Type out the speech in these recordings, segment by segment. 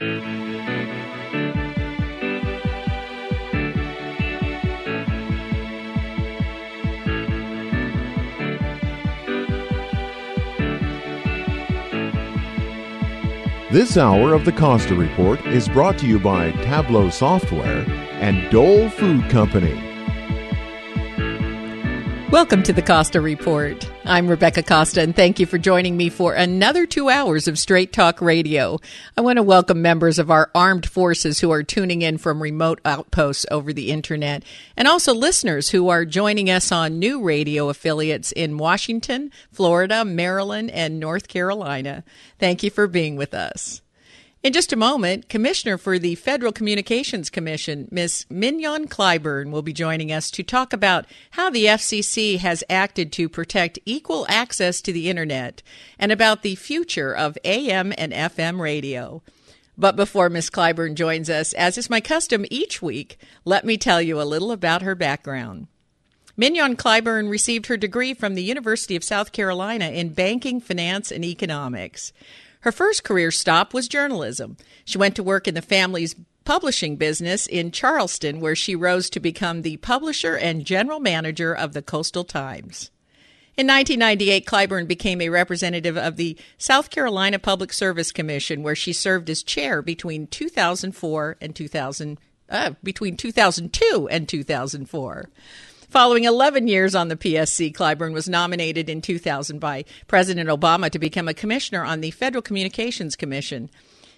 This hour of the Costa Report is brought to you by Tableau Software and Dole Food Company. Welcome to the Costa Report. I'm Rebecca Costa, and thank you for joining me for another two hours of Straight Talk Radio. I want to welcome members of our armed forces who are tuning in from remote outposts over the internet, and also listeners who are joining us on new radio affiliates in Washington, Florida, Maryland, and North Carolina. Thank you for being with us. In just a moment, Commissioner for the Federal Communications Commission, Ms. Mignon Clyburn, will be joining us to talk about how the FCC has acted to protect equal access to the Internet and about the future of AM and FM radio. But before Ms. Clyburn joins us, as is my custom each week, let me tell you a little about her background. Mignon Clyburn received her degree from the University of South Carolina in banking, finance, and economics. Her first career stop was journalism. She went to work in the family's publishing business in Charleston, where she rose to become the publisher and general manager of the Coastal Times. In 1998, Clyburn became a representative of the South Carolina Public Service Commission, where she served as chair between 2004 and 2000, uh, between 2002 and 2004. Following 11 years on the PSC, Clyburn was nominated in 2000 by President Obama to become a commissioner on the Federal Communications Commission.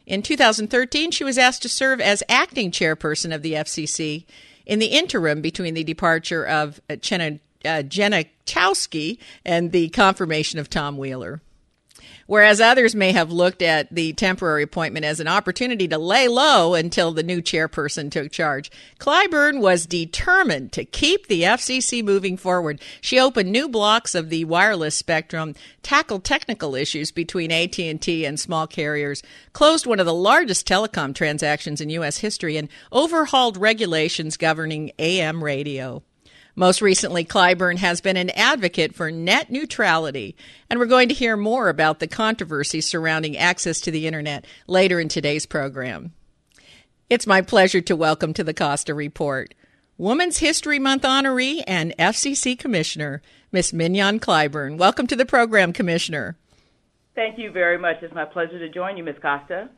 In 2013, she was asked to serve as acting chairperson of the FCC in the interim between the departure of Jenna, uh, Jenna Chowsky and the confirmation of Tom Wheeler. Whereas others may have looked at the temporary appointment as an opportunity to lay low until the new chairperson took charge, Clyburn was determined to keep the FCC moving forward. She opened new blocks of the wireless spectrum, tackled technical issues between AT&T and small carriers, closed one of the largest telecom transactions in U.S. history, and overhauled regulations governing AM radio. Most recently, Clyburn has been an advocate for net neutrality, and we're going to hear more about the controversy surrounding access to the internet later in today's program. It's my pleasure to welcome to the Costa Report Women's History Month honoree and FCC Commissioner, Miss Mignon Clyburn. Welcome to the program, Commissioner. Thank you very much. It's my pleasure to join you, Miss Costa.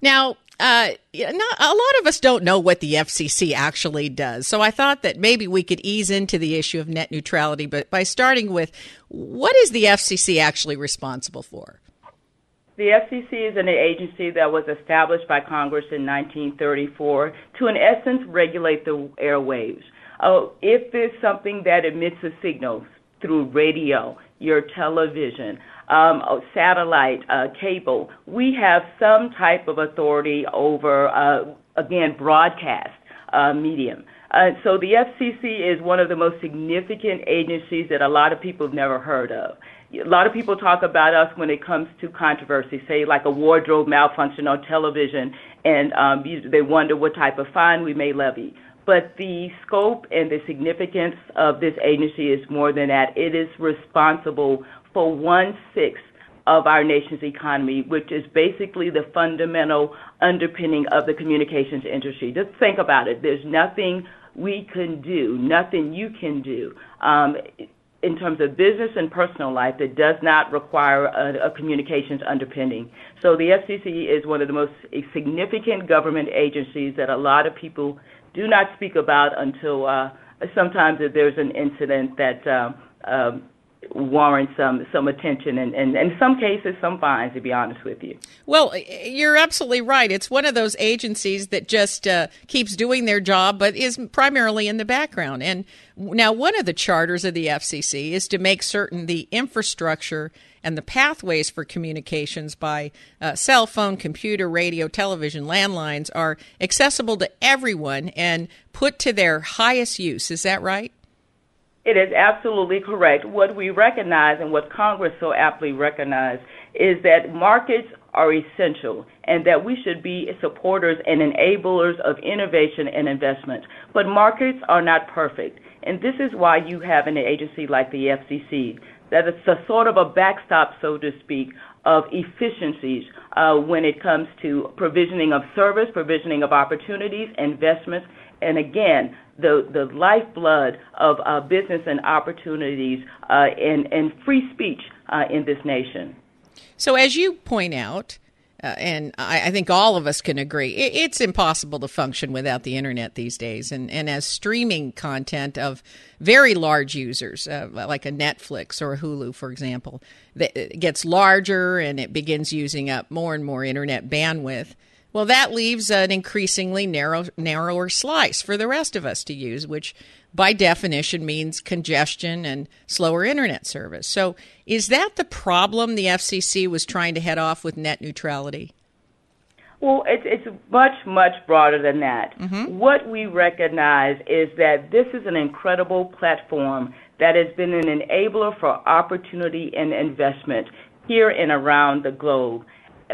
Now, uh, not, a lot of us don't know what the FCC actually does. So I thought that maybe we could ease into the issue of net neutrality, but by starting with what is the FCC actually responsible for? The FCC is an agency that was established by Congress in 1934 to, in essence, regulate the airwaves. Uh, if there's something that emits a signal through radio, your television, um, satellite, uh, cable, we have some type of authority over, uh, again, broadcast uh, medium. Uh, so the FCC is one of the most significant agencies that a lot of people have never heard of. A lot of people talk about us when it comes to controversy, say like a wardrobe malfunction on television, and um, they wonder what type of fine we may levy. But the scope and the significance of this agency is more than that. It is responsible for one sixth of our nation's economy, which is basically the fundamental underpinning of the communications industry. Just think about it. There's nothing we can do, nothing you can do um, in terms of business and personal life that does not require a, a, communications underpinning. So the FCC is one of the most significant government agencies that a lot of people do not speak about until uh, sometimes there's an incident that um, um, warrant some some attention and, and, and in some cases some fines to be honest with you well you're absolutely right it's one of those agencies that just uh, keeps doing their job but is primarily in the background and now one of the charters of the fcc is to make certain the infrastructure and the pathways for communications by uh, cell phone, computer, radio, television, landlines are accessible to everyone and put to their highest use. Is that right? It is absolutely correct. What we recognize and what Congress so aptly recognized is that markets are essential and that we should be supporters and enablers of innovation and investment. But markets are not perfect. And this is why you have an agency like the FCC that it's a sort of a backstop, so to speak, of efficiencies uh, when it comes to provisioning of service, provisioning of opportunities, investments, and again, the, the lifeblood of uh, business and opportunities uh, and, and free speech uh, in this nation. So, as you point out, uh, and I, I, think all of us can agree, it, it's impossible to function without the internet these days. And, and as streaming content of very large users, uh, like a Netflix or a Hulu, for example, that gets larger and it begins using up more and more internet bandwidth. Well, that leaves an increasingly narrow, narrower slice for the rest of us to use, which by definition means congestion and slower internet service. So, is that the problem the FCC was trying to head off with net neutrality? Well, it's, it's much, much broader than that. Mm-hmm. What we recognize is that this is an incredible platform that has been an enabler for opportunity and investment here and around the globe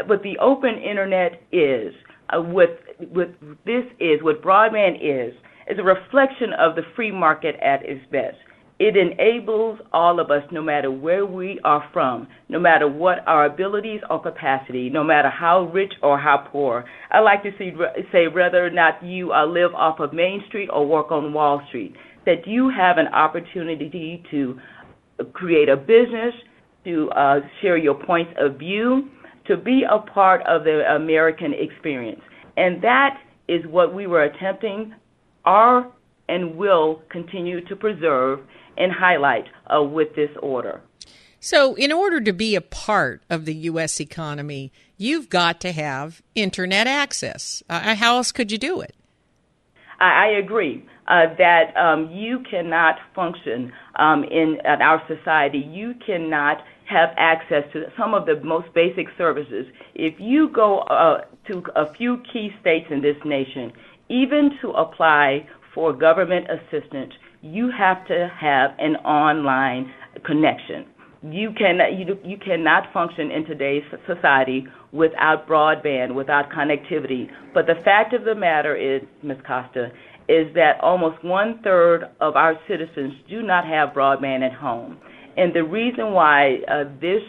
what the open internet is, uh, what, what this is, what broadband is, is a reflection of the free market at its best. It enables all of us, no matter where we are from, no matter what our abilities or capacity, no matter how rich or how poor. I like to see, say whether or not you uh, live off of Main Street or work on Wall Street, that you have an opportunity to create a business, to uh, share your points of view, to be a part of the American experience. And that is what we were attempting, are, and will continue to preserve and highlight uh, with this order. So, in order to be a part of the U.S. economy, you've got to have internet access. Uh, how else could you do it? I, I agree uh, that um, you cannot function um, in, in our society. You cannot have access to some of the most basic services. If you go uh, to a few key states in this nation, even to apply for government assistance, you have to have an online connection. You can you, you cannot function in today's society without broadband, without connectivity. But the fact of the matter is, Ms. Costa, is that almost one third of our citizens do not have broadband at home. And the reason why uh, this,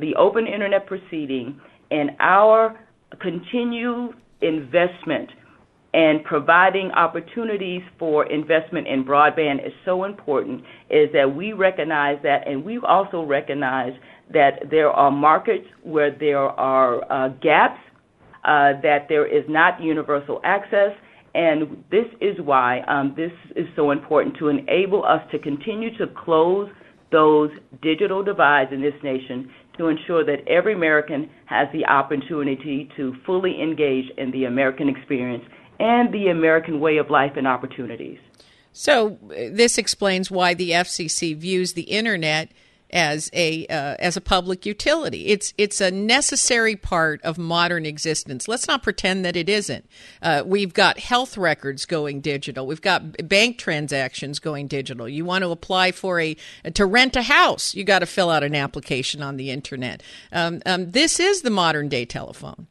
the, open internet proceeding and our continued investment and providing opportunities for investment in broadband is so important is that we recognize that and we also recognize that there are markets where there are uh, gaps, uh, that there is not universal access, and this is why um, this is so important to enable us to continue to close those digital divides in this nation to ensure that every American has the opportunity to fully engage in the American experience and the American way of life and opportunities. So, this explains why the FCC views the internet as a uh, as a public utility. It's it's a necessary part of modern existence. Let's not pretend that it isn't. Uh, we've got health records going digital. We've got bank transactions going digital. You want to apply for a to rent a house, you got to fill out an application on the internet. Um, um, this is the modern day telephone.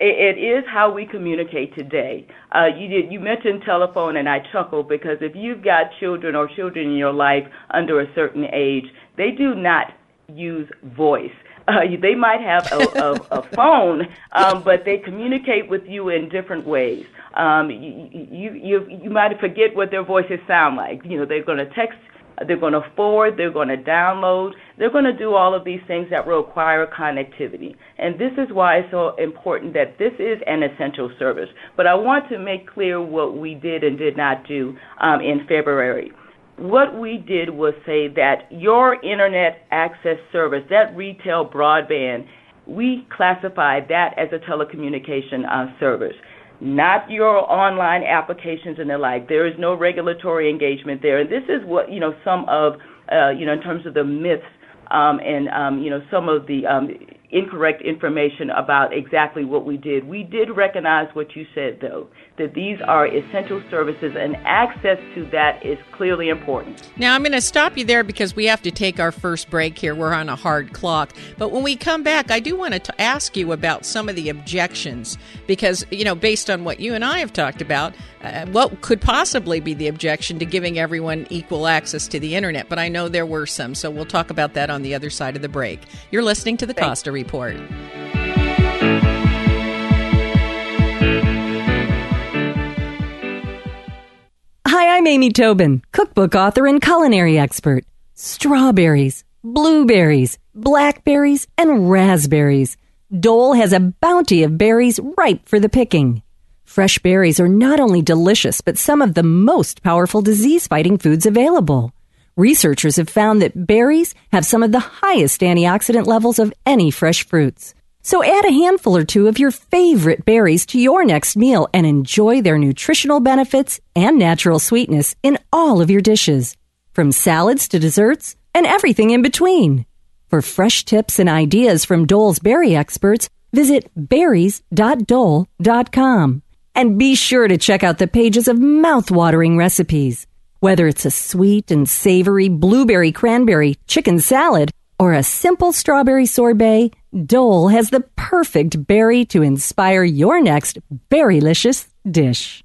It, is how we communicate today. Uh, you did you mentioned telephone, and I chuckle because if you've got children or children in your life under a certain age, they do not use voice. Uh, they might have a, a, a phone, um, but they communicate with you in different ways. Um, you, you you you might forget what their voices sound like. You know, they're going to text they're going to forward, they're going to download, they're going to do all of these things that require connectivity. And this is why it's so important that this is an essential service. But I want to make clear what we did and did not do um, in February. What we did was say that your internet access service, that retail broadband, we classified that as a telecommunication uh, service not your online applications and the like. There is no regulatory engagement there. And this is what, you know, some of, uh, you know, in terms of the myths um, and um, you know some of the um, incorrect information about exactly what we did. We did recognize what you said, though, that these are essential services and access to that is clearly important. Now, I'm going to stop you there because we have to take our first break here. We're on a hard clock. But when we come back, I do want to ask you about some of the objections because, you know, based on what you and I have talked about, uh, what could possibly be the objection to giving everyone equal access to the internet? But I know there were some, so we'll talk about that on the other side of the break. You're listening to the Thanks. Costa Report. Hi, I'm Amy Tobin, cookbook author and culinary expert. Strawberries, blueberries, blackberries, and raspberries. Dole has a bounty of berries ripe for the picking. Fresh berries are not only delicious, but some of the most powerful disease fighting foods available. Researchers have found that berries have some of the highest antioxidant levels of any fresh fruits. So add a handful or two of your favorite berries to your next meal and enjoy their nutritional benefits and natural sweetness in all of your dishes, from salads to desserts and everything in between. For fresh tips and ideas from Dole's berry experts, visit berries.dole.com. And be sure to check out the pages of mouth-watering recipes. Whether it's a sweet and savory blueberry cranberry chicken salad or a simple strawberry sorbet, Dole has the perfect berry to inspire your next berrylicious dish.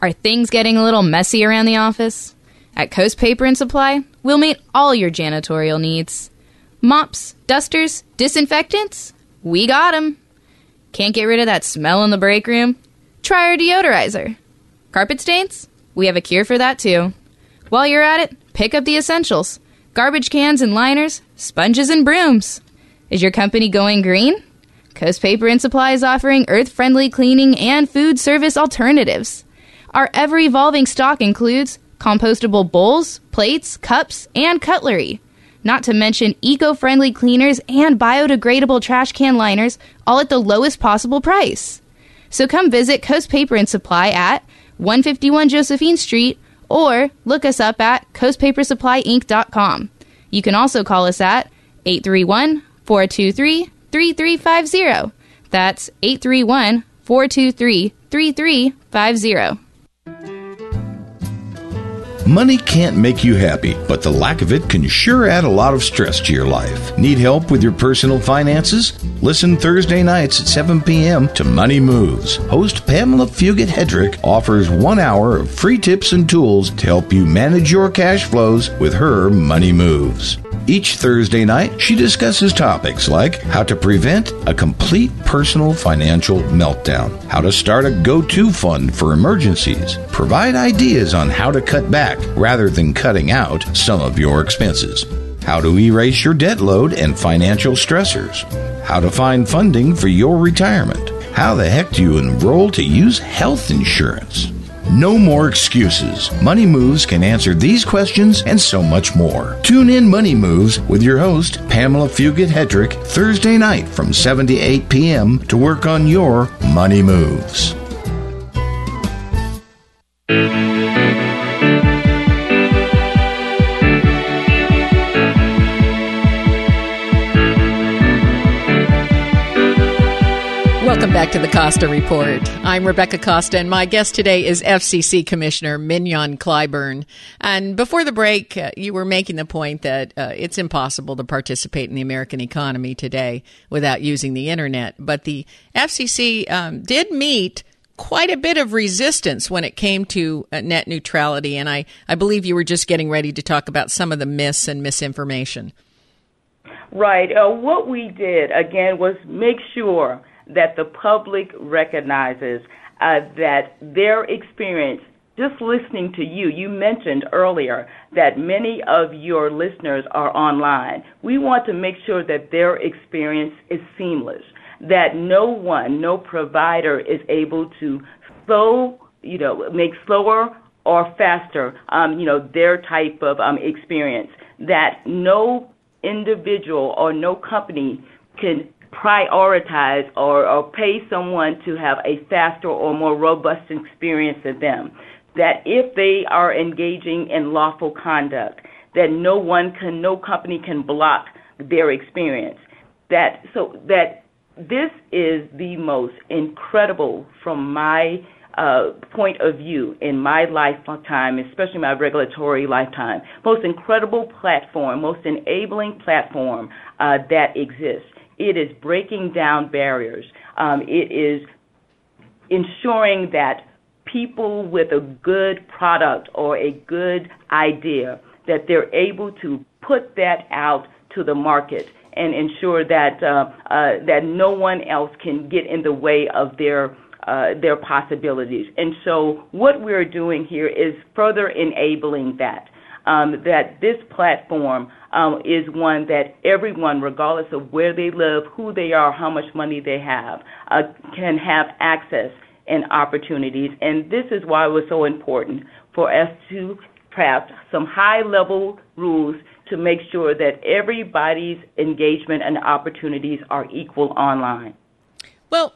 Are things getting a little messy around the office? At Coast Paper and Supply, we'll meet all your janitorial needs. Mops, dusters, disinfectants? We got 'em. Can't get rid of that smell in the break room? Try our deodorizer. Carpet stains? We have a cure for that too. While you're at it, pick up the essentials garbage cans and liners, sponges and brooms. Is your company going green? Coast Paper and Supply is offering earth friendly cleaning and food service alternatives. Our ever evolving stock includes compostable bowls, plates, cups, and cutlery. Not to mention eco friendly cleaners and biodegradable trash can liners, all at the lowest possible price. So come visit Coast Paper and Supply at 151 Josephine Street or look us up at coastpapersupplyinc.com. You can also call us at 831 423 3350. That's 831 423 3350. Money can't make you happy, but the lack of it can sure add a lot of stress to your life. Need help with your personal finances? Listen Thursday nights at 7 p.m. to Money Moves. Host Pamela Fugit Hedrick offers one hour of free tips and tools to help you manage your cash flows with her Money Moves. Each Thursday night, she discusses topics like how to prevent a complete personal financial meltdown, how to start a go to fund for emergencies, provide ideas on how to cut back rather than cutting out some of your expenses, how to erase your debt load and financial stressors, how to find funding for your retirement, how the heck do you enroll to use health insurance no more excuses. Money Moves can answer these questions and so much more. Tune in Money Moves with your host, Pamela Fugit Hedrick, Thursday night from 7 to 8 p.m. to work on your money moves. Back to the Costa Report. I'm Rebecca Costa, and my guest today is FCC Commissioner Mignon Clyburn. And before the break, uh, you were making the point that uh, it's impossible to participate in the American economy today without using the internet. But the FCC um, did meet quite a bit of resistance when it came to uh, net neutrality, and I, I believe you were just getting ready to talk about some of the myths and misinformation. Right. Uh, what we did, again, was make sure that the public recognizes uh, that their experience, just listening to you, you mentioned earlier that many of your listeners are online. We want to make sure that their experience is seamless, that no one, no provider is able to slow, you know, make slower or faster, um, you know, their type of um, experience. That no individual or no company can prioritize or, or pay someone to have a faster or more robust experience than them. That if they are engaging in lawful conduct, that no one can, no company can block their experience. That so that this is the most incredible from my uh, point of view in my lifetime, especially my regulatory lifetime, most incredible platform, most enabling platform uh, that exists. It is breaking down barriers. Um, it is ensuring that people with a good product or a good idea that they're able to put that out to the market and ensure that uh, uh, that no one else can get in the way of their uh, their possibilities. And so, what we're doing here is further enabling that um, that this platform um, is one that everyone, regardless of where they live, who they are, how much money they have, uh, can have access and opportunities. And this is why it was so important for us to craft some high level rules to make sure that everybody's engagement and opportunities are equal online. Well,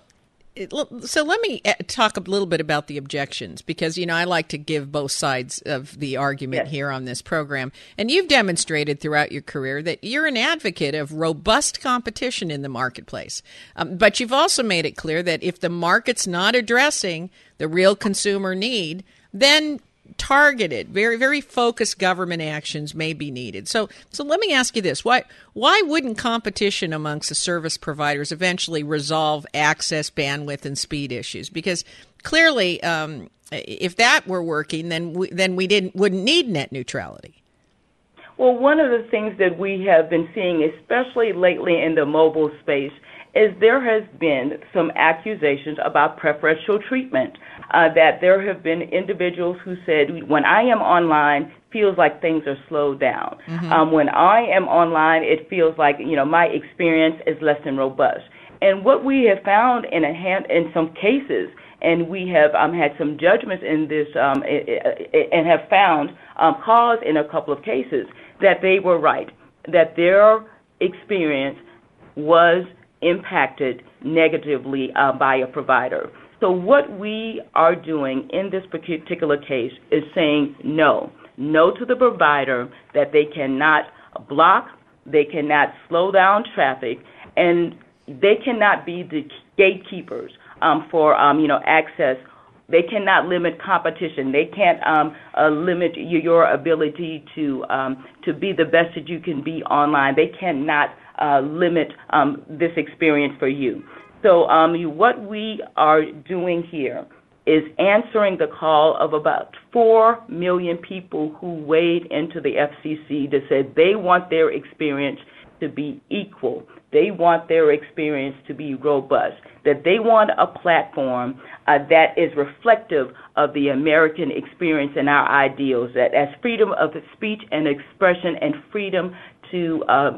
so let me uh, talk a little bit about the objections because you know I like to give both sides of the argument yes. here on this program and you've demonstrated throughout your career that you're an advocate of robust competition in the marketplace um, but you've also made it clear that if the market's not addressing the real consumer need then targeted, very very focused government actions may be needed. So so let me ask you this: why why wouldn't competition amongst the service providers eventually resolve access, bandwidth, and speed issues? Because clearly, um, if that were working, then we, then we didn't wouldn't need net neutrality. Well, one of the things that we have been seeing, especially lately in the mobile space, is there has been some accusations about preferential treatment. Uh, that there have been individuals who said, when I am online, feels like things are slowed down. Mm-hmm. Um, when I am online, it feels like you know my experience is less than robust. And what we have found in a hand, in some cases, and we have um, had some judgments in this, um, and have found um, cause in a couple of cases that they were right, that their experience was impacted negatively uh, by a provider. So, what we are doing in this particular case is saying no. No to the provider that they cannot block, they cannot slow down traffic, and they cannot be the gatekeepers um, for um, you know access. They cannot limit competition. They can't um, uh, limit your ability to um, to be the best that you can be online. They cannot uh, limit um, this experience for you. So, um, what we are doing here is answering the call of about 4 million people who weighed into the FCC to say they want their experience to be equal. They want their experience to be robust, that they want a platform uh, that is reflective of the American experience and our ideals, that as freedom of speech and expression and freedom to uh,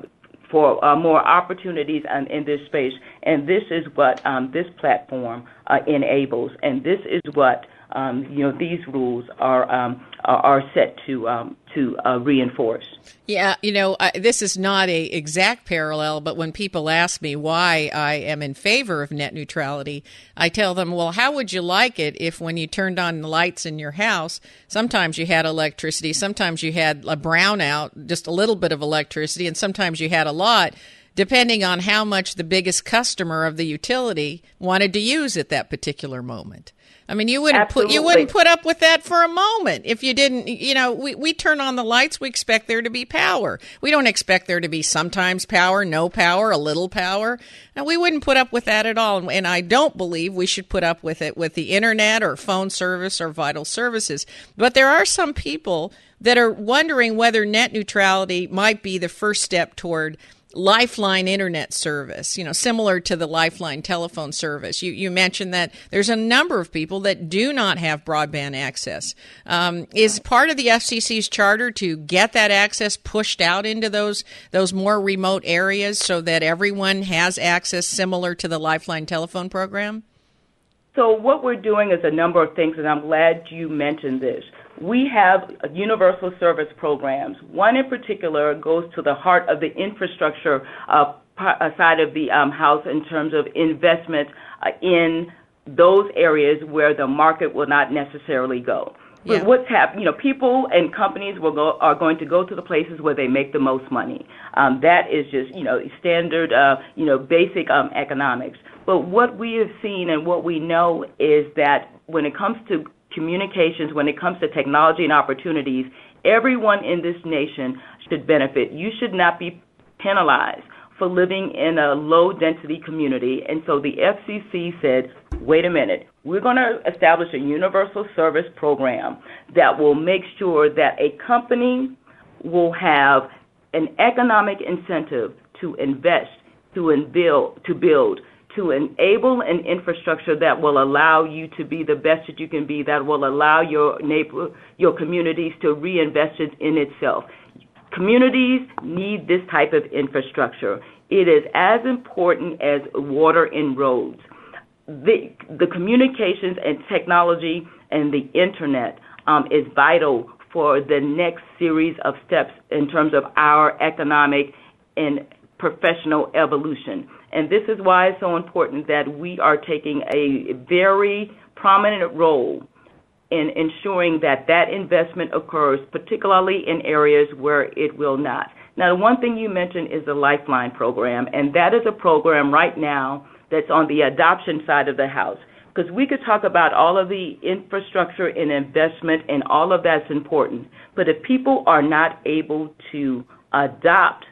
for uh, more opportunities um, in this space. And this is what um, this platform uh, enables, and this is what um, you know these rules are um, are set to um, to uh, reinforce. Yeah, you know I, this is not a exact parallel, but when people ask me why I am in favor of net neutrality, I tell them, well, how would you like it if when you turned on the lights in your house, sometimes you had electricity, sometimes you had a brownout, just a little bit of electricity, and sometimes you had a lot depending on how much the biggest customer of the utility wanted to use at that particular moment. I mean, you wouldn't Absolutely. put you wouldn't put up with that for a moment if you didn't. You know, we we turn on the lights. We expect there to be power. We don't expect there to be sometimes power, no power, a little power. And we wouldn't put up with that at all. And I don't believe we should put up with it with the internet or phone service or vital services. But there are some people that are wondering whether net neutrality might be the first step toward Lifeline internet service, you know, similar to the Lifeline telephone service. You, you mentioned that there's a number of people that do not have broadband access. Um, is part of the FCC's charter to get that access pushed out into those those more remote areas so that everyone has access similar to the Lifeline telephone program? So what we're doing is a number of things, and I'm glad you mentioned this. We have universal service programs. One in particular goes to the heart of the infrastructure uh, side of the um, house in terms of investment uh, in those areas where the market will not necessarily go. But Yeah. what's happening? You know, people and companies will go are going to go to the places where they make the most money. Um, that is just you know standard, uh, you know, basic um, economics. But what we have seen and what we know is that when it comes to communications, when it comes to technology and opportunities, everyone in this nation should benefit. You should not be penalized for living in a low density community. And so the FCC said, wait a minute, we're going to establish a universal service program that will make sure that a company will have an economic incentive to invest, to build, to build, to enable an infrastructure that will allow you to be the best that you can be, that will allow your neighbor, your communities to reinvest in in itself. Communities need this type of infrastructure. It is as important as water and roads. The, the communications and technology and the internet um, is vital for the next series of steps in terms of our economic and professional evolution. And this is why it's so important that we are taking a very prominent role in ensuring that that investment occurs, particularly in areas where it will not. Now, the one thing you mentioned is the Lifeline program, and that is a program right now that's on the adoption side of the house. Because we could talk about all of the infrastructure and investment, and all of that's important. But if people are not able to adopt,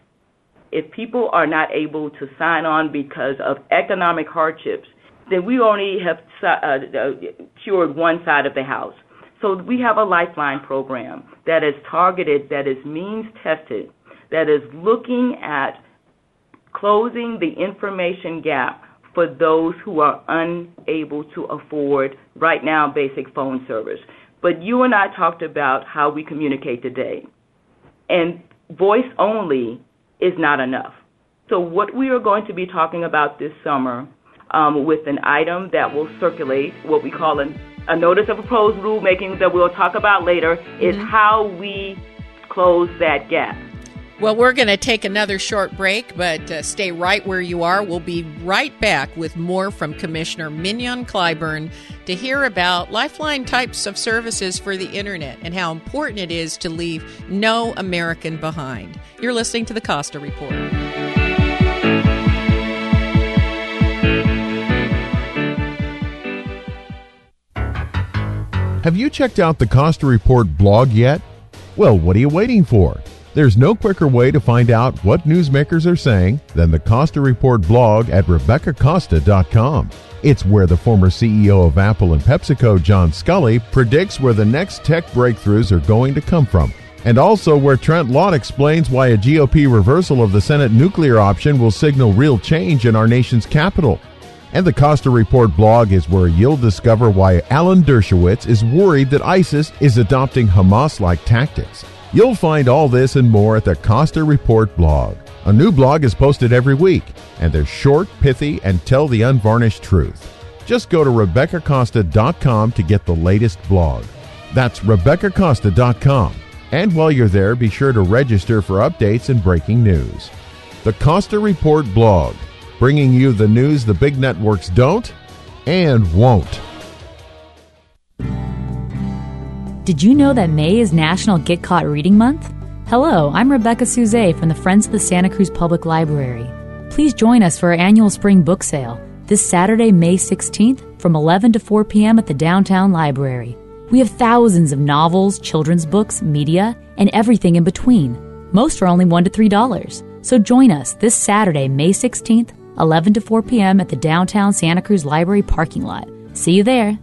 if people are not able to sign on because of economic hardships, then we only have uh, uh, cured one side of the house. So we have a lifeline program that is targeted, that is means tested, that is looking at closing the information gap for those who are unable to afford right now basic phone service. But you and I talked about how we communicate today. And voice only is not enough. So what we are going to be talking about this summer um, with an item that will circulate, what we call an, a notice of proposed rulemaking that we'll talk about later, is how we close that gap. Well, we're going to take another short break, but uh, stay right where you are. We'll be right back with more from Commissioner Mignon Clyburn to hear about lifeline types of services for the internet and how important it is to leave no American behind. You're listening to the Costa Report. Have you checked out the Costa Report blog yet? Well, what are you waiting for? There's no quicker way to find out what newsmakers are saying than the Costa Report blog at RebeccaCosta.com. It's where the former CEO of Apple and PepsiCo, John Sculley, predicts where the next tech breakthroughs are going to come from. And also where Trent Lott explains why a GOP reversal of the Senate nuclear option will signal real change in our nation's capital. And the Costa Report blog is where you'll discover why Alan Dershowitz is worried that ISIS is adopting Hamas like tactics. You'll find all this and more at the Costa Report blog. A new blog is posted every week, and they're short, pithy, and tell the unvarnished truth. Just go to RebeccaCosta.com to get the latest blog. That's RebeccaCosta.com. And while you're there, be sure to register for updates and breaking news. The Costa Report blog, bringing you the news the big networks don't and won't. Did you know that May is National Get Caught Reading Month? Hello, I'm Rebecca Souze from the Friends of the Santa Cruz Public Library. Please join us for our annual spring book sale this Saturday, May 16th from 11 to 4 p.m. at the Downtown Library. We have thousands of novels, children's books, media, and everything in between. Most are only $1 to $3. So join us this Saturday, May 16th, 11 to 4 p.m. at the downtown Santa Cruz Library parking lot. See you there.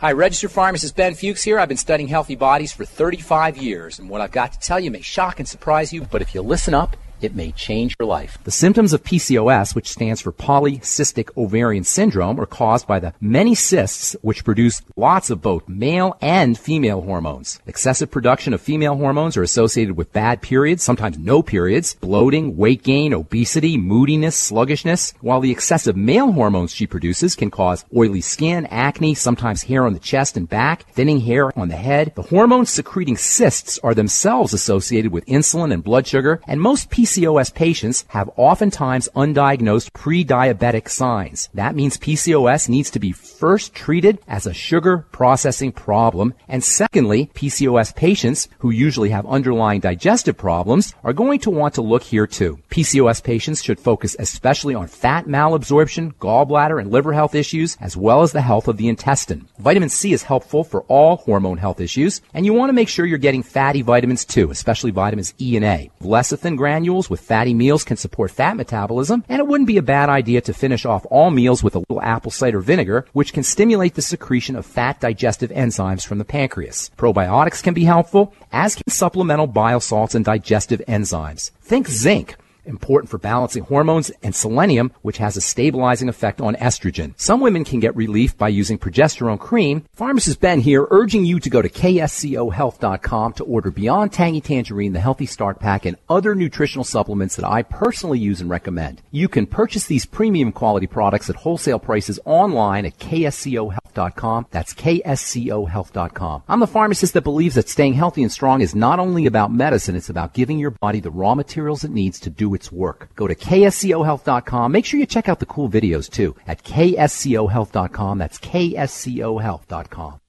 Hi, registered pharmacist Ben Fuchs here. I've been studying healthy bodies for 35 years, and what I've got to tell you may shock and surprise you, but if you listen up, it may change your life. The symptoms of PCOS, which stands for polycystic ovarian syndrome, are caused by the many cysts which produce lots of both male and female hormones. Excessive production of female hormones are associated with bad periods, sometimes no periods, bloating, weight gain, obesity, moodiness, sluggishness, while the excessive male hormones she produces can cause oily skin, acne, sometimes hair on the chest and back, thinning hair on the head. The hormones secreting cysts are themselves associated with insulin and blood sugar, and most PCOS PCOS patients have oftentimes undiagnosed pre-diabetic signs. That means PCOS needs to be first treated as a sugar processing problem. And secondly, PCOS patients who usually have underlying digestive problems are going to want to look here too. PCOS patients should focus especially on fat malabsorption, gallbladder and liver health issues, as well as the health of the intestine. Vitamin C is helpful for all hormone health issues, and you want to make sure you're getting fatty vitamins too, especially vitamins E and A. Lecithin granules with fatty meals can support fat metabolism, and it wouldn't be a bad idea to finish off all meals with a little apple cider vinegar, which can stimulate the secretion of fat digestive enzymes from the pancreas. Probiotics can be helpful, as can supplemental bile salts and digestive enzymes. Think zinc important for balancing hormones, and selenium, which has a stabilizing effect on estrogen. Some women can get relief by using progesterone cream. Pharmacist Ben here, urging you to go to kscohealth.com to order Beyond Tangy Tangerine, the Healthy Start Pack, and other nutritional supplements that I personally use and recommend. You can purchase these premium quality products at wholesale prices online at kscohealth.com. That's kscohealth.com. I'm the pharmacist that believes that staying healthy and strong is not only about medicine, it's about giving your body the raw materials it needs to do its work. Go to kscohealth.com. Make sure you check out the cool videos too at kscohealth.com. That's kscohealth.com.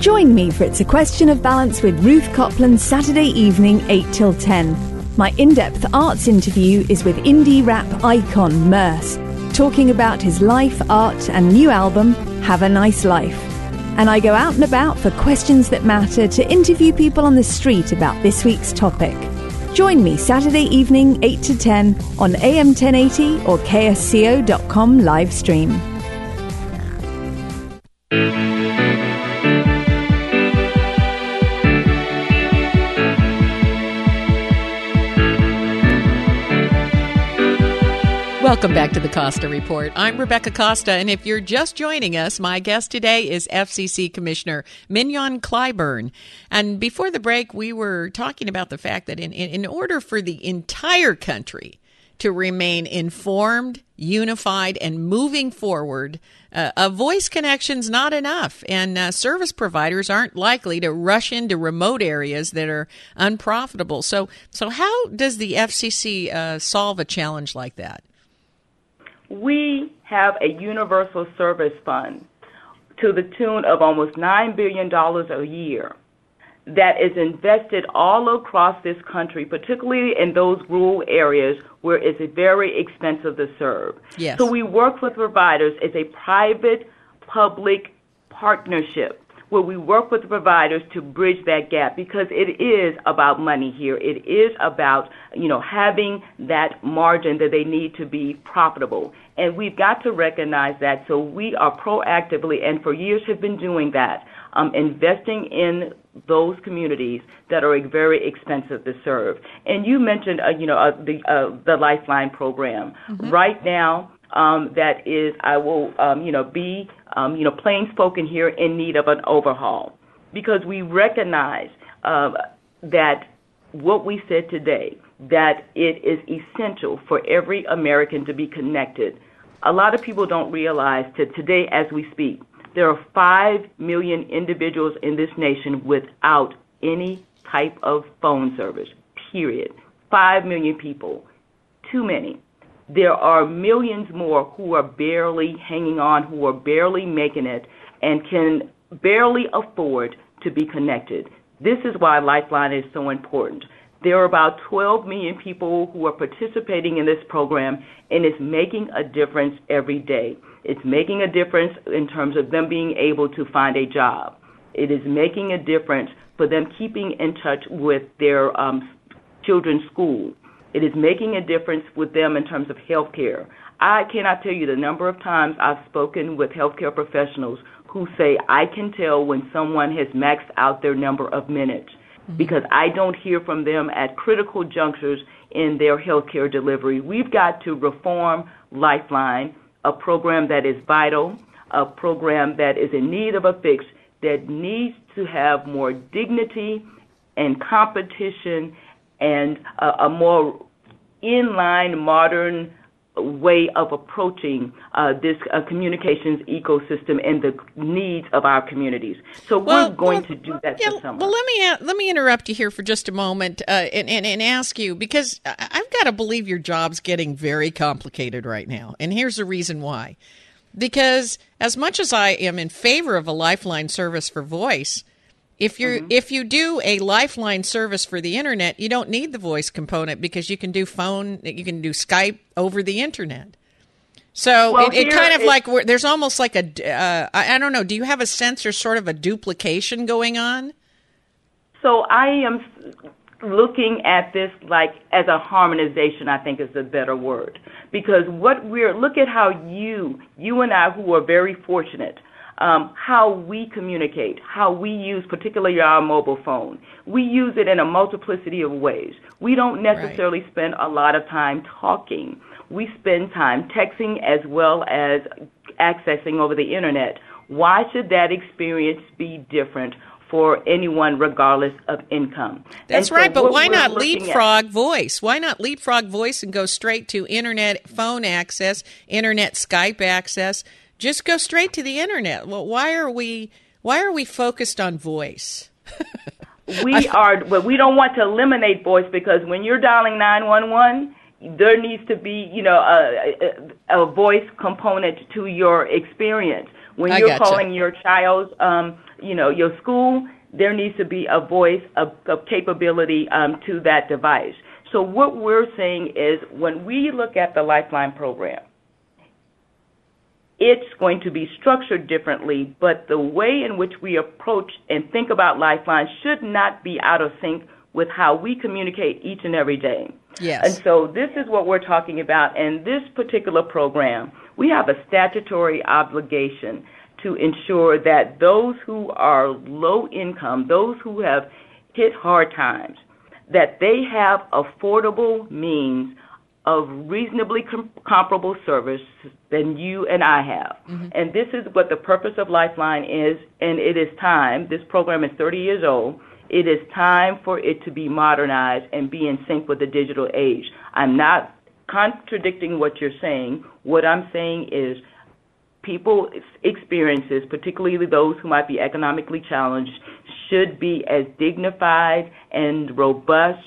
Join me for It's a Question of Balance with Ruth Copland Saturday evening 8 till 10. My in depth arts interview is with indie rap icon Murs, talking about his life, art, and new album, Have a Nice Life. And I go out and about for questions that matter to interview people on the street about this week's topic. Join me Saturday evening 8 to 10 on AM 1080 or ksco.com live stream. Welcome back to the Costa Report. I'm Rebecca Costa, and if you're just joining us, my guest today is FCC Commissioner Mignon Clyburn. And before the break, we were talking about the fact that in, in, in order for the entire country to remain informed, unified, and moving forward, uh, a voice connection's not enough, and uh, service providers aren't likely to rush into remote areas that are unprofitable. So, so how does the FCC uh, solve a challenge like that? We have a universal service fund to the tune of almost $9 billion a year that is invested all across this country, particularly in those rural areas where it's very expensive to serve. Yes. So we work with providers as a private public partnership where we work with the providers to bridge that gap because it is about money here. It is about, you know, having that margin that they need to be profitable. And we've got to recognize that. So we are proactively, and for years have been doing that, um, investing in those communities that are very expensive to serve. And you mentioned, uh, you know, uh, the uh, the Lifeline program. Mm-hmm. Right now, um, that is, I will, um, you know, be, um, you know, plain spoken here in need of an overhaul because we recognize uh, that what we said today, that it is essential for every American to be connected. A lot of people don't realize that today, as we speak, there are 5 million individuals in this nation without any type of phone service, period. 5 million people. Too many there are millions more who are barely hanging on, who are barely making it, and can barely afford to be connected. This is why Lifeline is so important. There are about 12 million people who are participating in this program, and it's making a difference every day. It's making a difference in terms of them being able to find a job. It is making a difference for them keeping in touch with their um, children's school. It is making a difference with them in terms of health care. I cannot tell you the number of times I've spoken with healthcare professionals who say, I can tell when someone has maxed out their number of minutes mm-hmm. because I don't hear from them at critical junctures in their healthcare delivery. We've got to reform Lifeline, a program that is vital, a program that is in need of a fix, that needs to have more dignity and competition and a, a more inline modern way of approaching uh, this uh, communications ecosystem and the needs of our communities. So well, we're going well, to do that yeah, summer. Well, let me uh, let me interrupt you here for just a moment uh, and, and, and ask you because I've got to believe your job's getting very complicated right now, and here's the reason why. Because as much as I am in favor of a lifeline service for voice, if you mm-hmm. if you do a lifeline service for the internet, you don't need the voice component because you can do phone, you can do Skype over the internet. So well, it, it kind of like there's almost like a uh, I, I don't know. Do you have a sense or sort of a duplication going on? So I am looking at this like as a harmonization. I think is the better word because what we're look at how you you and I who are very fortunate um, how we communicate, how we use particularly our mobile phone. We use it in a multiplicity of ways. We don't necessarily right. spend a lot of time talking. We spend time texting as well as accessing over the internet. Why should that experience be different for anyone regardless of income. That's so right, but why not leapfrog at, voice? Why not leapfrog voice and go straight to internet phone access, internet Skype access? Just go straight to the internet. Well, why are we why are we focused on voice? we are, but we don't want to eliminate voice because when you're dialing 911, there needs to be, you know, a, a, a voice component to your experience. When you're gotcha. calling your child's, um, you know, your school, there needs to be a voice, a, a capability um, to that device. So what we're saying is when we look at the Lifeline program, it's going to be structured differently, but the way in which we approach and think about Lifeline should not be out of sync with how we communicate each and every day. Yes. And so this is what we're talking about. In this particular program, we have a statutory obligation to ensure that those who are low income, those who have hit hard times, that they have affordable means of reasonably com- comparable service than you and I have. Mm-hmm. And this is what the purpose of Lifeline is, and it is time. This program is 30 years old. It is time for it to be modernized and be in sync with the digital age. I'm not contradicting what you're saying. What I'm saying is people's experiences, particularly those who might be economically challenged, should be as dignified and robust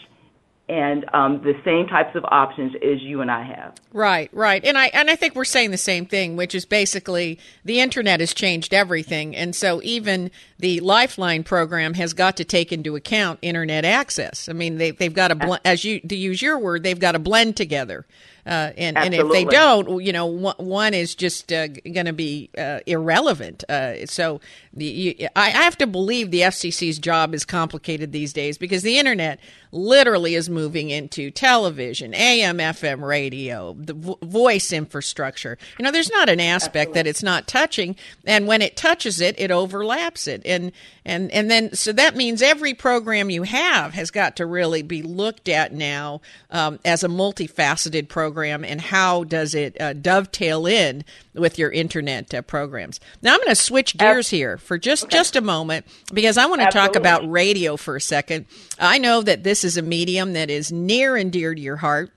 and um, the same types of options as you and I have. Right, right, and I and I think we're saying the same thing, which is basically the internet has changed everything, and so even the Lifeline program has got to take into account internet access. I mean, they they've got to bl- as you to use your word, they've got to blend together. Uh, and, and if they don't, you know, one is just uh, going to be uh, irrelevant. Uh, so the, you, I have to believe the FCC's job is complicated these days because the internet literally is moving into television, AM, FM radio, the vo- voice infrastructure. You know, there's not an aspect Absolutely. that it's not touching, and when it touches it, it overlaps it, and and and then so that means every program you have has got to really be looked at now um, as a multifaceted program, and how does it uh, dovetail in with your internet uh, programs? Now I'm going to switch gears here for just okay. just a moment because I want to talk about radio for a second. I know that this is a medium that is near and dear to your heart.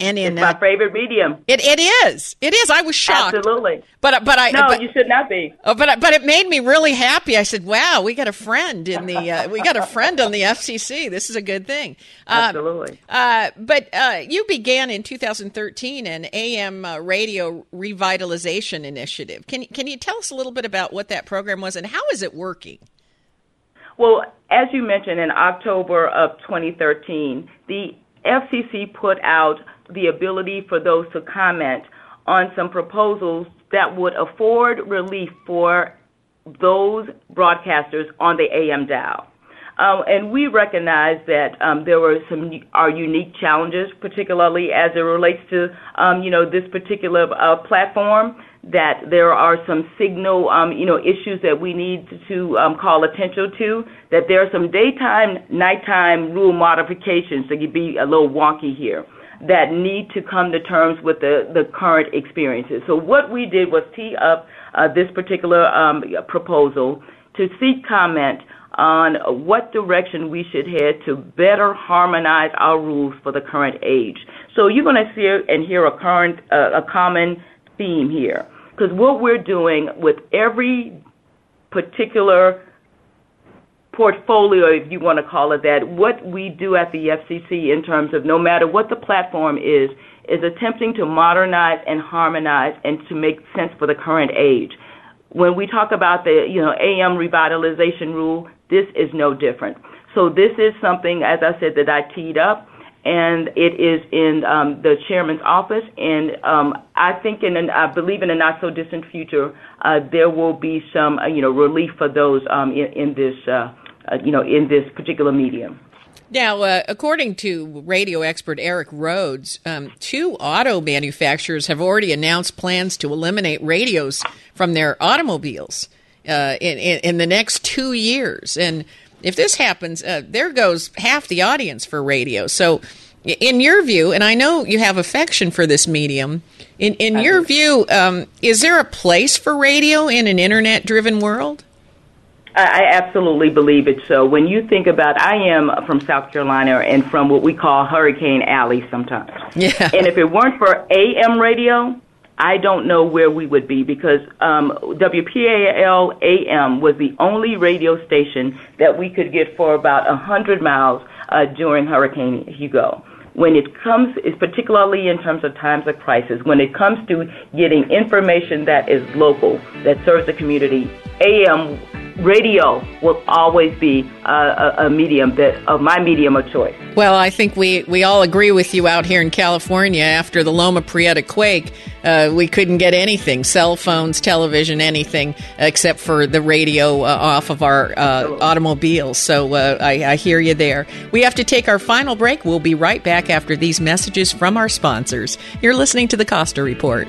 And in it's my uh, favorite medium. It it is. It is. I was shocked. Absolutely. But but I no, but, you should not be. Oh, but but it made me really happy. I said, "Wow, we got a friend in the uh, we got a friend on the FCC. This is a good thing." Uh, Absolutely. Uh, but uh, you began in 2013 an AM uh, radio revitalization initiative. Can can you tell us a little bit about what that program was and how is it working? Well, as you mentioned, in October of 2013, the FCC put out the ability for those to comment on some proposals that would afford relief for those broadcasters on the AM dial. Um, and we recognize that um, there were some our unique challenges, particularly as it relates to um, you know this particular uh, platform. That there are some signal um, you know issues that we need to um, call attention to. That there are some daytime, nighttime rule modifications that could be a little wonky here that need to come to terms with the, the current experiences. So what we did was tee up uh, this particular um, proposal to seek comment on what direction we should head to better harmonize our rules for the current age. So you're going to see and hear a current, uh, a common theme here, because what we're doing with every particular portfolio, if you want to call it that, what we do at the FCC in terms of no matter what the platform is, is attempting to modernize and harmonize and to make sense for the current age. When we talk about the you know AM revitalization rule, this is no different. So this is something, as I said, that I teed up, and it is in um, the chairman's office. And um, I think, in I believe, in a not so distant future, uh, there will be some, uh, you know, relief for those um, in, in, this, uh, uh you know, in this particular medium. Now, uh, according to radio expert Eric Rhoads, um, two auto manufacturers have already announced plans to eliminate radios from their automobiles uh, in, in, in the next two years. And if this happens, uh, there goes half the audience for radio. So, in your view, and I know you have affection for this medium, in, in your view, um, is there a place for radio in an internet driven world? I absolutely believe it. So when you think about, I am from South Carolina and from what we call Hurricane Alley sometimes. Yeah. And if it weren't for AM radio, I don't know where we would be because um, WPAL AM was the only radio station that we could get for about a hundred miles uh, during Hurricane Hugo. When it comes, is particularly in terms of times of crisis, when it comes to getting information that is local, that serves the community, AM radio will always be a, a, medium that of my medium of choice. Well, I think we, we all agree with you out here in California. After the Loma Prieta quake, uh, we couldn't get anything cell phones, television, anything except for the radio uh, off of our uh, automobiles. So uh, I, I hear you there. We have to take our final break. We'll be right back after these messages from our sponsors. You're listening to the Costa Report.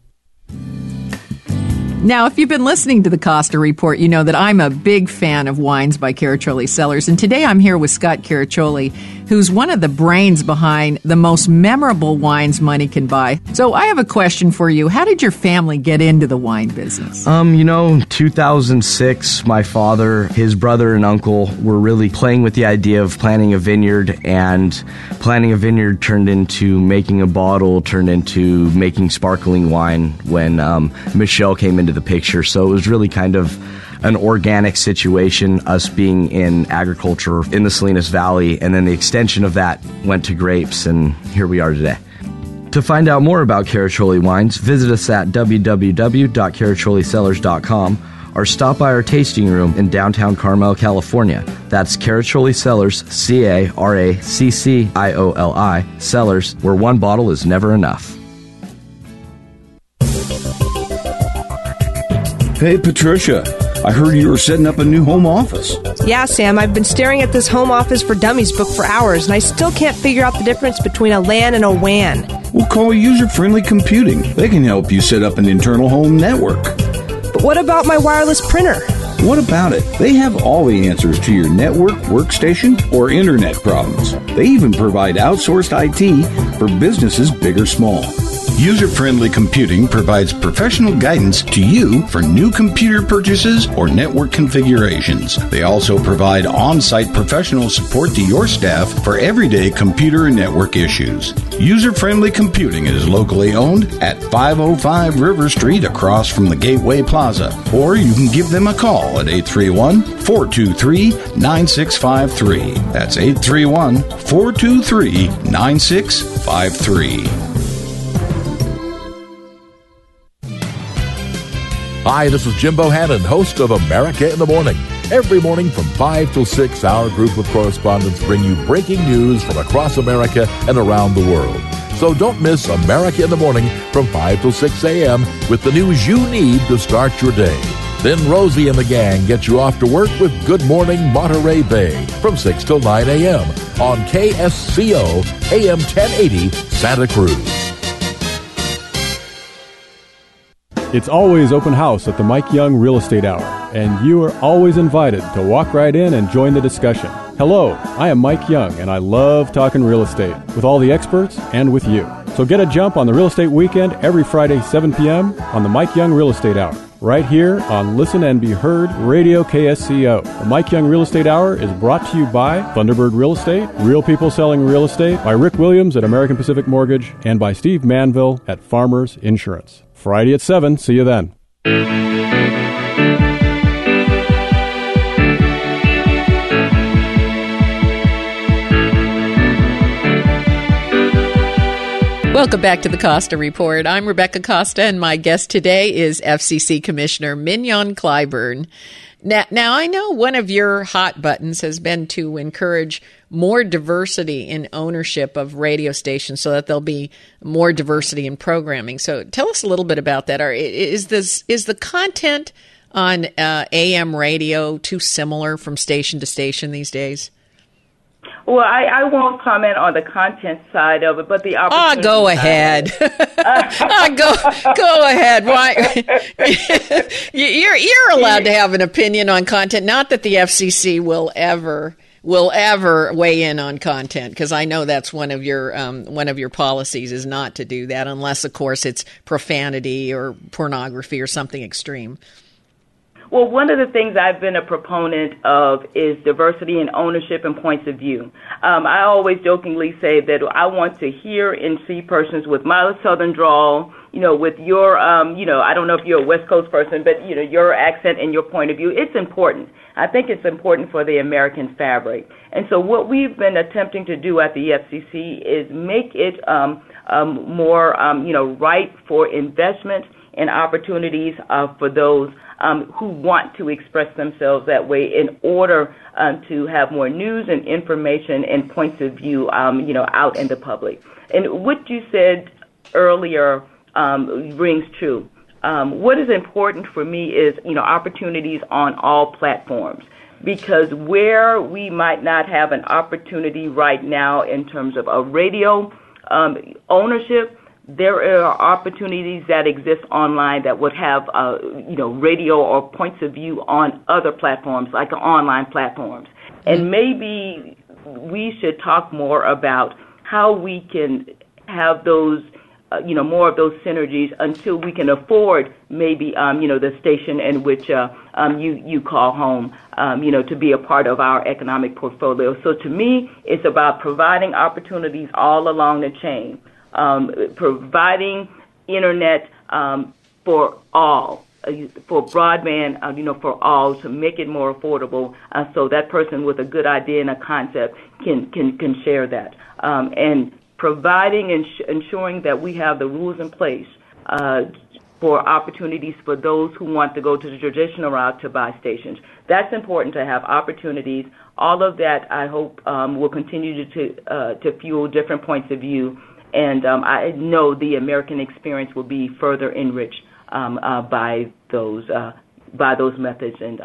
Now, if you've been listening to the Costa Report, you know that I'm a big fan of wines by Caraccioli Cellars. And today I'm here with Scott Caraccioli, who's one of the brains behind the most memorable wines money can buy. So I have a question for you. How did your family get into the wine business? Um, you know, 2006, my father, his brother, and uncle were really playing with the idea of planting a vineyard, and planting a vineyard turned into making a bottle, turned into making sparkling wine when um, Michelle came into into the picture. So it was really kind of an organic situation, us being in agriculture in the Salinas Valley, and then the extension of that went to grapes, and here we are today. To find out more about Caraccioli wines, visit us at www.caraccioliCellars.com or stop by our tasting room in downtown Carmel, California. That's Caraccioli Cellars, C A R A C C I O L I, Cellars, where one bottle is never enough. Hey, Patricia. I heard you were setting up a new home office. Yeah, Sam, I've been staring at this Home Office for Dummies book for hours, and I still can't figure out the difference between a LAN and a WAN. We'll call User Friendly Computing. They can help you set up an internal home network. But what about my wireless printer? What about it? They have all the answers to your network, workstation, or internet problems. They even provide outsourced IT for businesses big or small. User friendly computing provides professional guidance to you for new computer purchases or network configurations. They also provide on site professional support to your staff for everyday computer and network issues. User friendly computing is locally owned at 505 River Street across from the Gateway Plaza. Or you can give them a call at 831 423 9653. That's 831 423 9653. Hi, this is Jim Bohannon, host of America in the Morning. Every morning from 5 till 6, our group of correspondents bring you breaking news from across America and around the world. So don't miss America in the Morning from 5 till 6 a.m. with the news you need to start your day. Then Rosie and the gang get you off to work with Good Morning Monterey Bay from 6 till 9 a.m. on KSCO AM 1080 Santa Cruz. It's always open house at the Mike Young Real Estate Hour, and you are always invited to walk right in and join the discussion. Hello, I am Mike Young, and I love talking real estate with all the experts and with you. So get a jump on the real estate weekend every Friday, 7 p.m. on the Mike Young Real Estate Hour, right here on Listen and Be Heard Radio KSCO. The Mike Young Real Estate Hour is brought to you by Thunderbird Real Estate, Real People Selling Real Estate, by Rick Williams at American Pacific Mortgage, and by Steve Manville at Farmers Insurance. Friday at 7. See you then. Welcome back to the Costa Report. I'm Rebecca Costa, and my guest today is FCC Commissioner Mignon Clyburn. Now, now, I know one of your hot buttons has been to encourage more diversity in ownership of radio stations so that there'll be more diversity in programming. So tell us a little bit about that. Are, is this is the content on uh, AM radio too similar from station to station these days? Well, I, I won't comment on the content side of it, but the opportunity. Oh, go ahead. oh, go go ahead. Why? you're you're allowed to have an opinion on content. Not that the FCC will ever will ever weigh in on content because I know that's one of your um, one of your policies is not to do that unless, of course, it's profanity or pornography or something extreme. Well, one of the things I've been a proponent of is diversity and ownership and points of view. Um, I always jokingly say that I want to hear and see persons with mild Southern drawl, you know, with your, um, you know, I don't know if you're a West Coast person, but, you know, your accent and your point of view. It's important. I think it's important for the American fabric. And so what we've been attempting to do at the FCC is make it um, more, um, you know, right for investment and opportunities uh, for those um, who want to express themselves that way in order um, to have more news and information and points of view, um, you know, out in the public. And what you said earlier um, rings true. Um, what is important for me is, you know, opportunities on all platforms because where we might not have an opportunity right now in terms of a radio um, ownership, there are opportunities that exist online that would have, uh, you know, radio or points of view on other platforms, like online platforms. And maybe we should talk more about how we can have those, uh, you know, more of those synergies until we can afford maybe, um, you know, the station in which uh, um, you you call home, um, you know, to be a part of our economic portfolio. So to me, it's about providing opportunities all along the chain um, providing internet um, for all, uh, for broadband, uh, you know, for all to make it more affordable, uh, so that person with a good idea and a concept can can can share that, um, and providing and ensuring that we have the rules in place. Uh, for opportunities for those who want to go to the traditional route to buy stations. That's important to have opportunities. All of that, I hope, um, will continue uh, to fuel different points of view and um, I know the American experience will be further enriched um, uh, by those by those methods and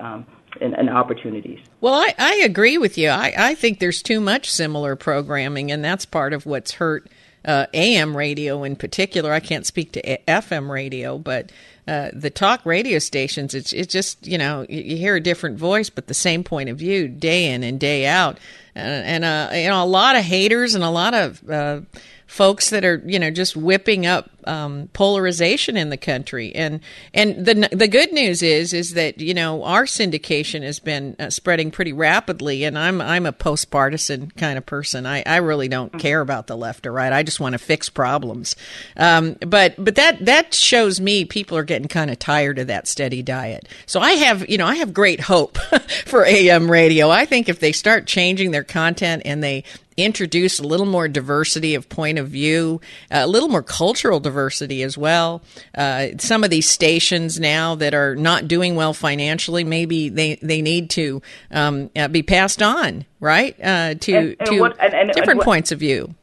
and, and, opportunities. Well, I, I agree with you. I, I think there's too much similar programming, and that's part of what's hurt uh, AM radio in particular. I can't speak to A- FM radio, but uh, the talk radio stations, it's it's just you know you, you, hear a different voice, but the same point of view day in and day out, uh, and uh, you know a lot of haters and a lot of uh, folks that are you know just whipping up um, polarization in the country. And and the the good news is is that you know our syndication has been uh, spreading pretty rapidly. And I'm I'm a post partisan kind of person. I, I really don't mm-hmm. care about the left or right. I just want to fix problems. Um, but but that that shows me people are getting kind of tired of that steady diet. So I have you know I have great hope for AM radio. I think if they start changing their content and they introduce a little more diversity of point of view, a little more cultural diversity as well. Uh, some of these stations now that are not doing well financially, maybe they, they need to um, uh, be passed on, right? Uh, to and, and to what, and, different what, points of view.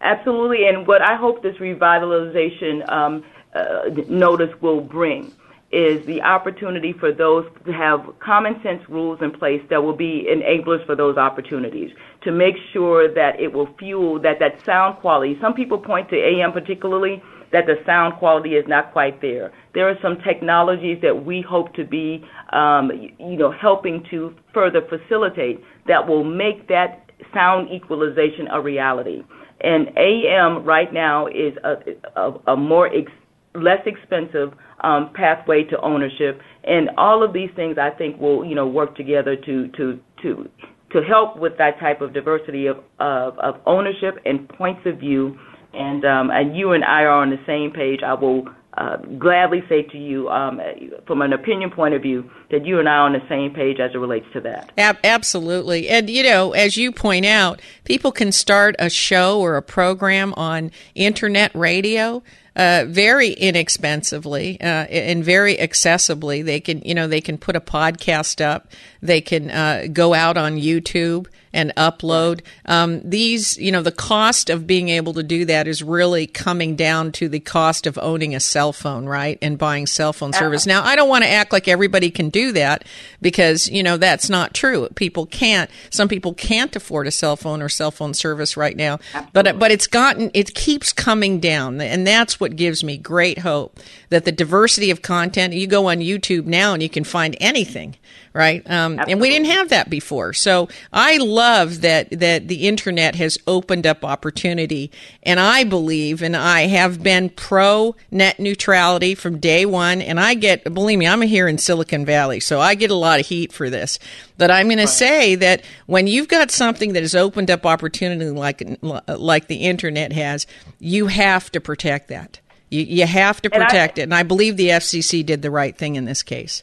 Absolutely, and what I hope this revitalization um, uh, notice will bring is the opportunity for those to have common sense rules in place that will be enablers for those opportunities to make sure that it will fuel that that sound quality. Some people point to AM particularly that the sound quality is not quite there. There are some technologies that we hope to be, um, you know, helping to further facilitate that will make that sound equalization a reality. And AM right now is a, a, a more ex- less expensive um, pathway to ownership, and all of these things I think will you know work together to to to to help with that type of diversity of of, of ownership and points of view. And um, and you and I are on the same page. I will uh, gladly say to you, um, from an opinion point of view, that you and I are on the same page as it relates to that. Ab- absolutely. And, you know, as you point out, people can start a show or a program on internet radio uh, very inexpensively uh, and very accessibly. They can, you know, they can put a podcast up. They can uh, go out on YouTube and upload. Um, these, you know, the cost of being able to do that is really coming down to the cost of owning a cell phone, right? And buying cell phone service. Now, I don't want to act like everybody can do that because, you know, that's not true. People can't, some people can't afford a cell phone or cell phone service right now. But, but it's gotten, it keeps coming down. And that's what gives me great hope that the diversity of content, you go on YouTube now and you can find anything right? Um, and we didn't have that before. So I love that that the internet has opened up opportunity, and I believe, and I have been pro net neutrality from day one. And I get, believe me, I'm here in Silicon Valley, so I get a lot of heat for this. But I'm going right. to say that when you've got something that has opened up opportunity like like the internet has, you have to protect that. You, you have to protect and I, it. And I believe the FCC did the right thing in this case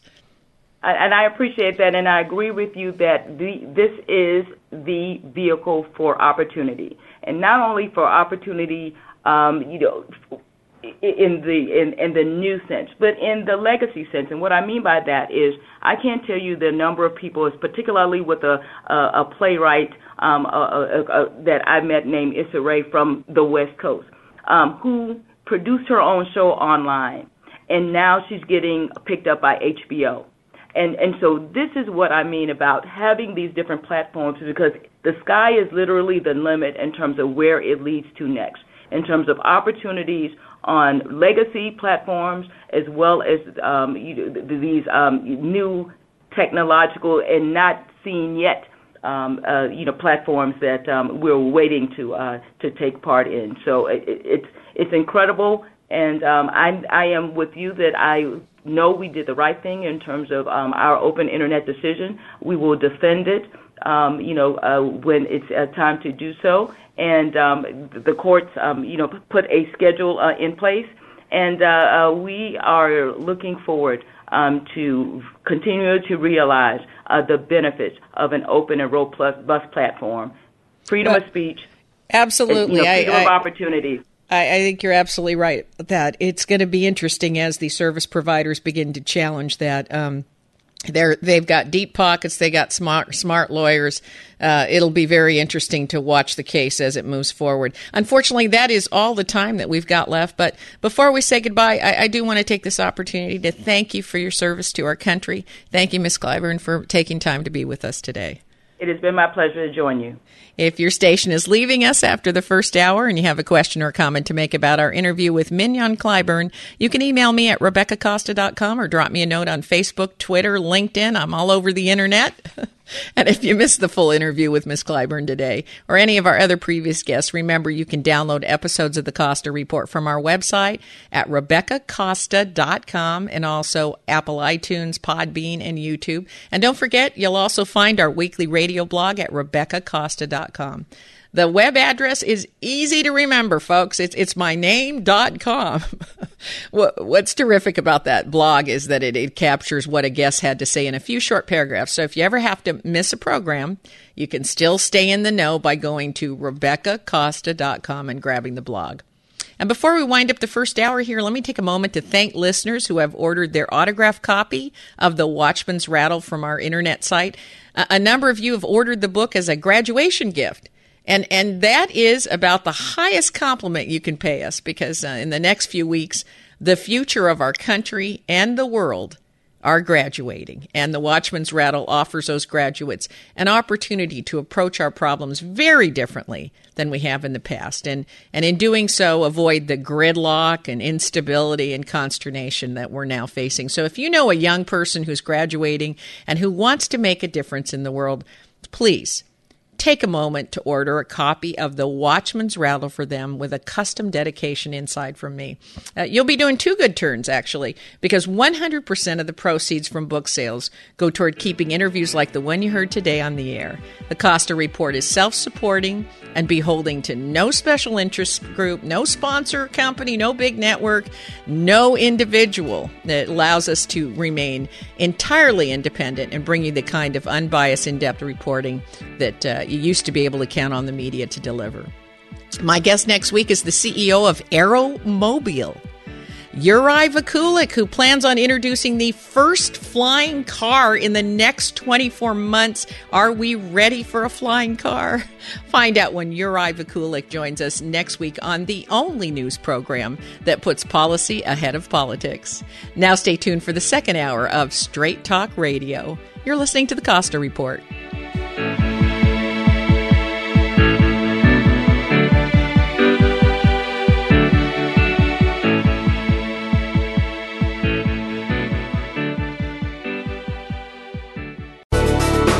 and I appreciate that, and I agree with you that the, this is the vehicle for opportunity, and not only for opportunity, um, you know, in the in, in the new sense, but in the legacy sense. And what I mean by that is, I can't tell you the number of people, particularly with a a, a playwright um, a, a, that I met named Issa Rae from the West Coast, um, who produced her own show online, and now she's getting picked up by HBO and and so this is what I mean about having these different platforms because the sky is literally the limit in terms of where it leads to next in terms of opportunities on legacy platforms as well as um, you, these um, new technological and not seen yet um, uh, you know platforms that um, we're waiting to uh, to take part in. So it, it's it's incredible, and um, I I am with you that I know we did the right thing in terms of um, our open internet decision. We will defend it, um, you know, uh, when it's uh, time to do so. And um, the courts, um, you know, put a schedule uh, in place. And uh, uh, we are looking forward um, to continue to realize uh, the benefits of an open and robust platform, freedom of speech, absolutely, and, you know, freedom I, of opportunity. I, I, think you're absolutely right that it's going to be interesting as the service providers begin to challenge that. Um, they're they've got deep pockets. They got smart smart lawyers. Uh, it'll be very interesting to watch the case as it moves forward. Unfortunately, that is all the time that we've got left. But before we say goodbye, I, I do want to take this opportunity to thank you for your service to our country. Thank you, Miss Clyburn, for taking time to be with us today. It has been my pleasure to join you. If your station is leaving us after the first hour and you have a question or comment to make about our interview with Mignon Clyburn, you can email me at RebeccaCosta.com or drop me a note on Facebook, Twitter, LinkedIn. I'm all over the internet. And if you missed the full interview with Miss Clyburn today or any of our other previous guests, remember you can download episodes of the Costa Report from our website at RebeccaCosta.com and also Apple iTunes, Podbean, and YouTube. And don't forget, you'll also find our weekly radio blog at RebeccaCosta.com. The web address is easy to remember, folks. It's it's my what, what's terrific about that blog is that it, it captures what a guest had to say in a few short paragraphs. So if you ever have to miss a program, you can still stay in the know by going to RebeccaCosta.com and grabbing the blog. And before we wind up the first hour here, let me take a moment to thank listeners who have ordered their autographed copy of The Watchman's Rattle from our internet site. A number of you have ordered the book as a graduation gift. And and that is about the highest compliment you can pay us because uh, in the next few weeks the future of our country and the world are graduating and the Watchman's Rattle offers those graduates an opportunity to approach our problems very differently than we have in the past and and in doing so avoid the gridlock and instability and consternation that we're now facing. So if you know a young person who's graduating and who wants to make a difference in the world, please take a moment to order a copy of The Watchman's Rattle for them with a custom dedication inside from me. Uh, you'll be doing two good turns, actually, because 100% of the proceeds from book sales go toward keeping interviews like the one you heard today on the air. The Costa Report is self supporting and beholding to no special interest group, no sponsor company, no big network, no individual that allows us to remain entirely independent and bring you the kind of unbiased, in depth reporting that uh, you used to be able to count on the media to deliver. My guest next week is the CEO of AeroMobil. Yuri Vaculik, who plans on introducing the first flying car in the next 24 months. Are we ready for a flying car? Find out when Yuri Vaculik joins us next week on the only news program that puts policy ahead of politics. Now, stay tuned for the second hour of Straight Talk Radio. You're listening to the Costa Report.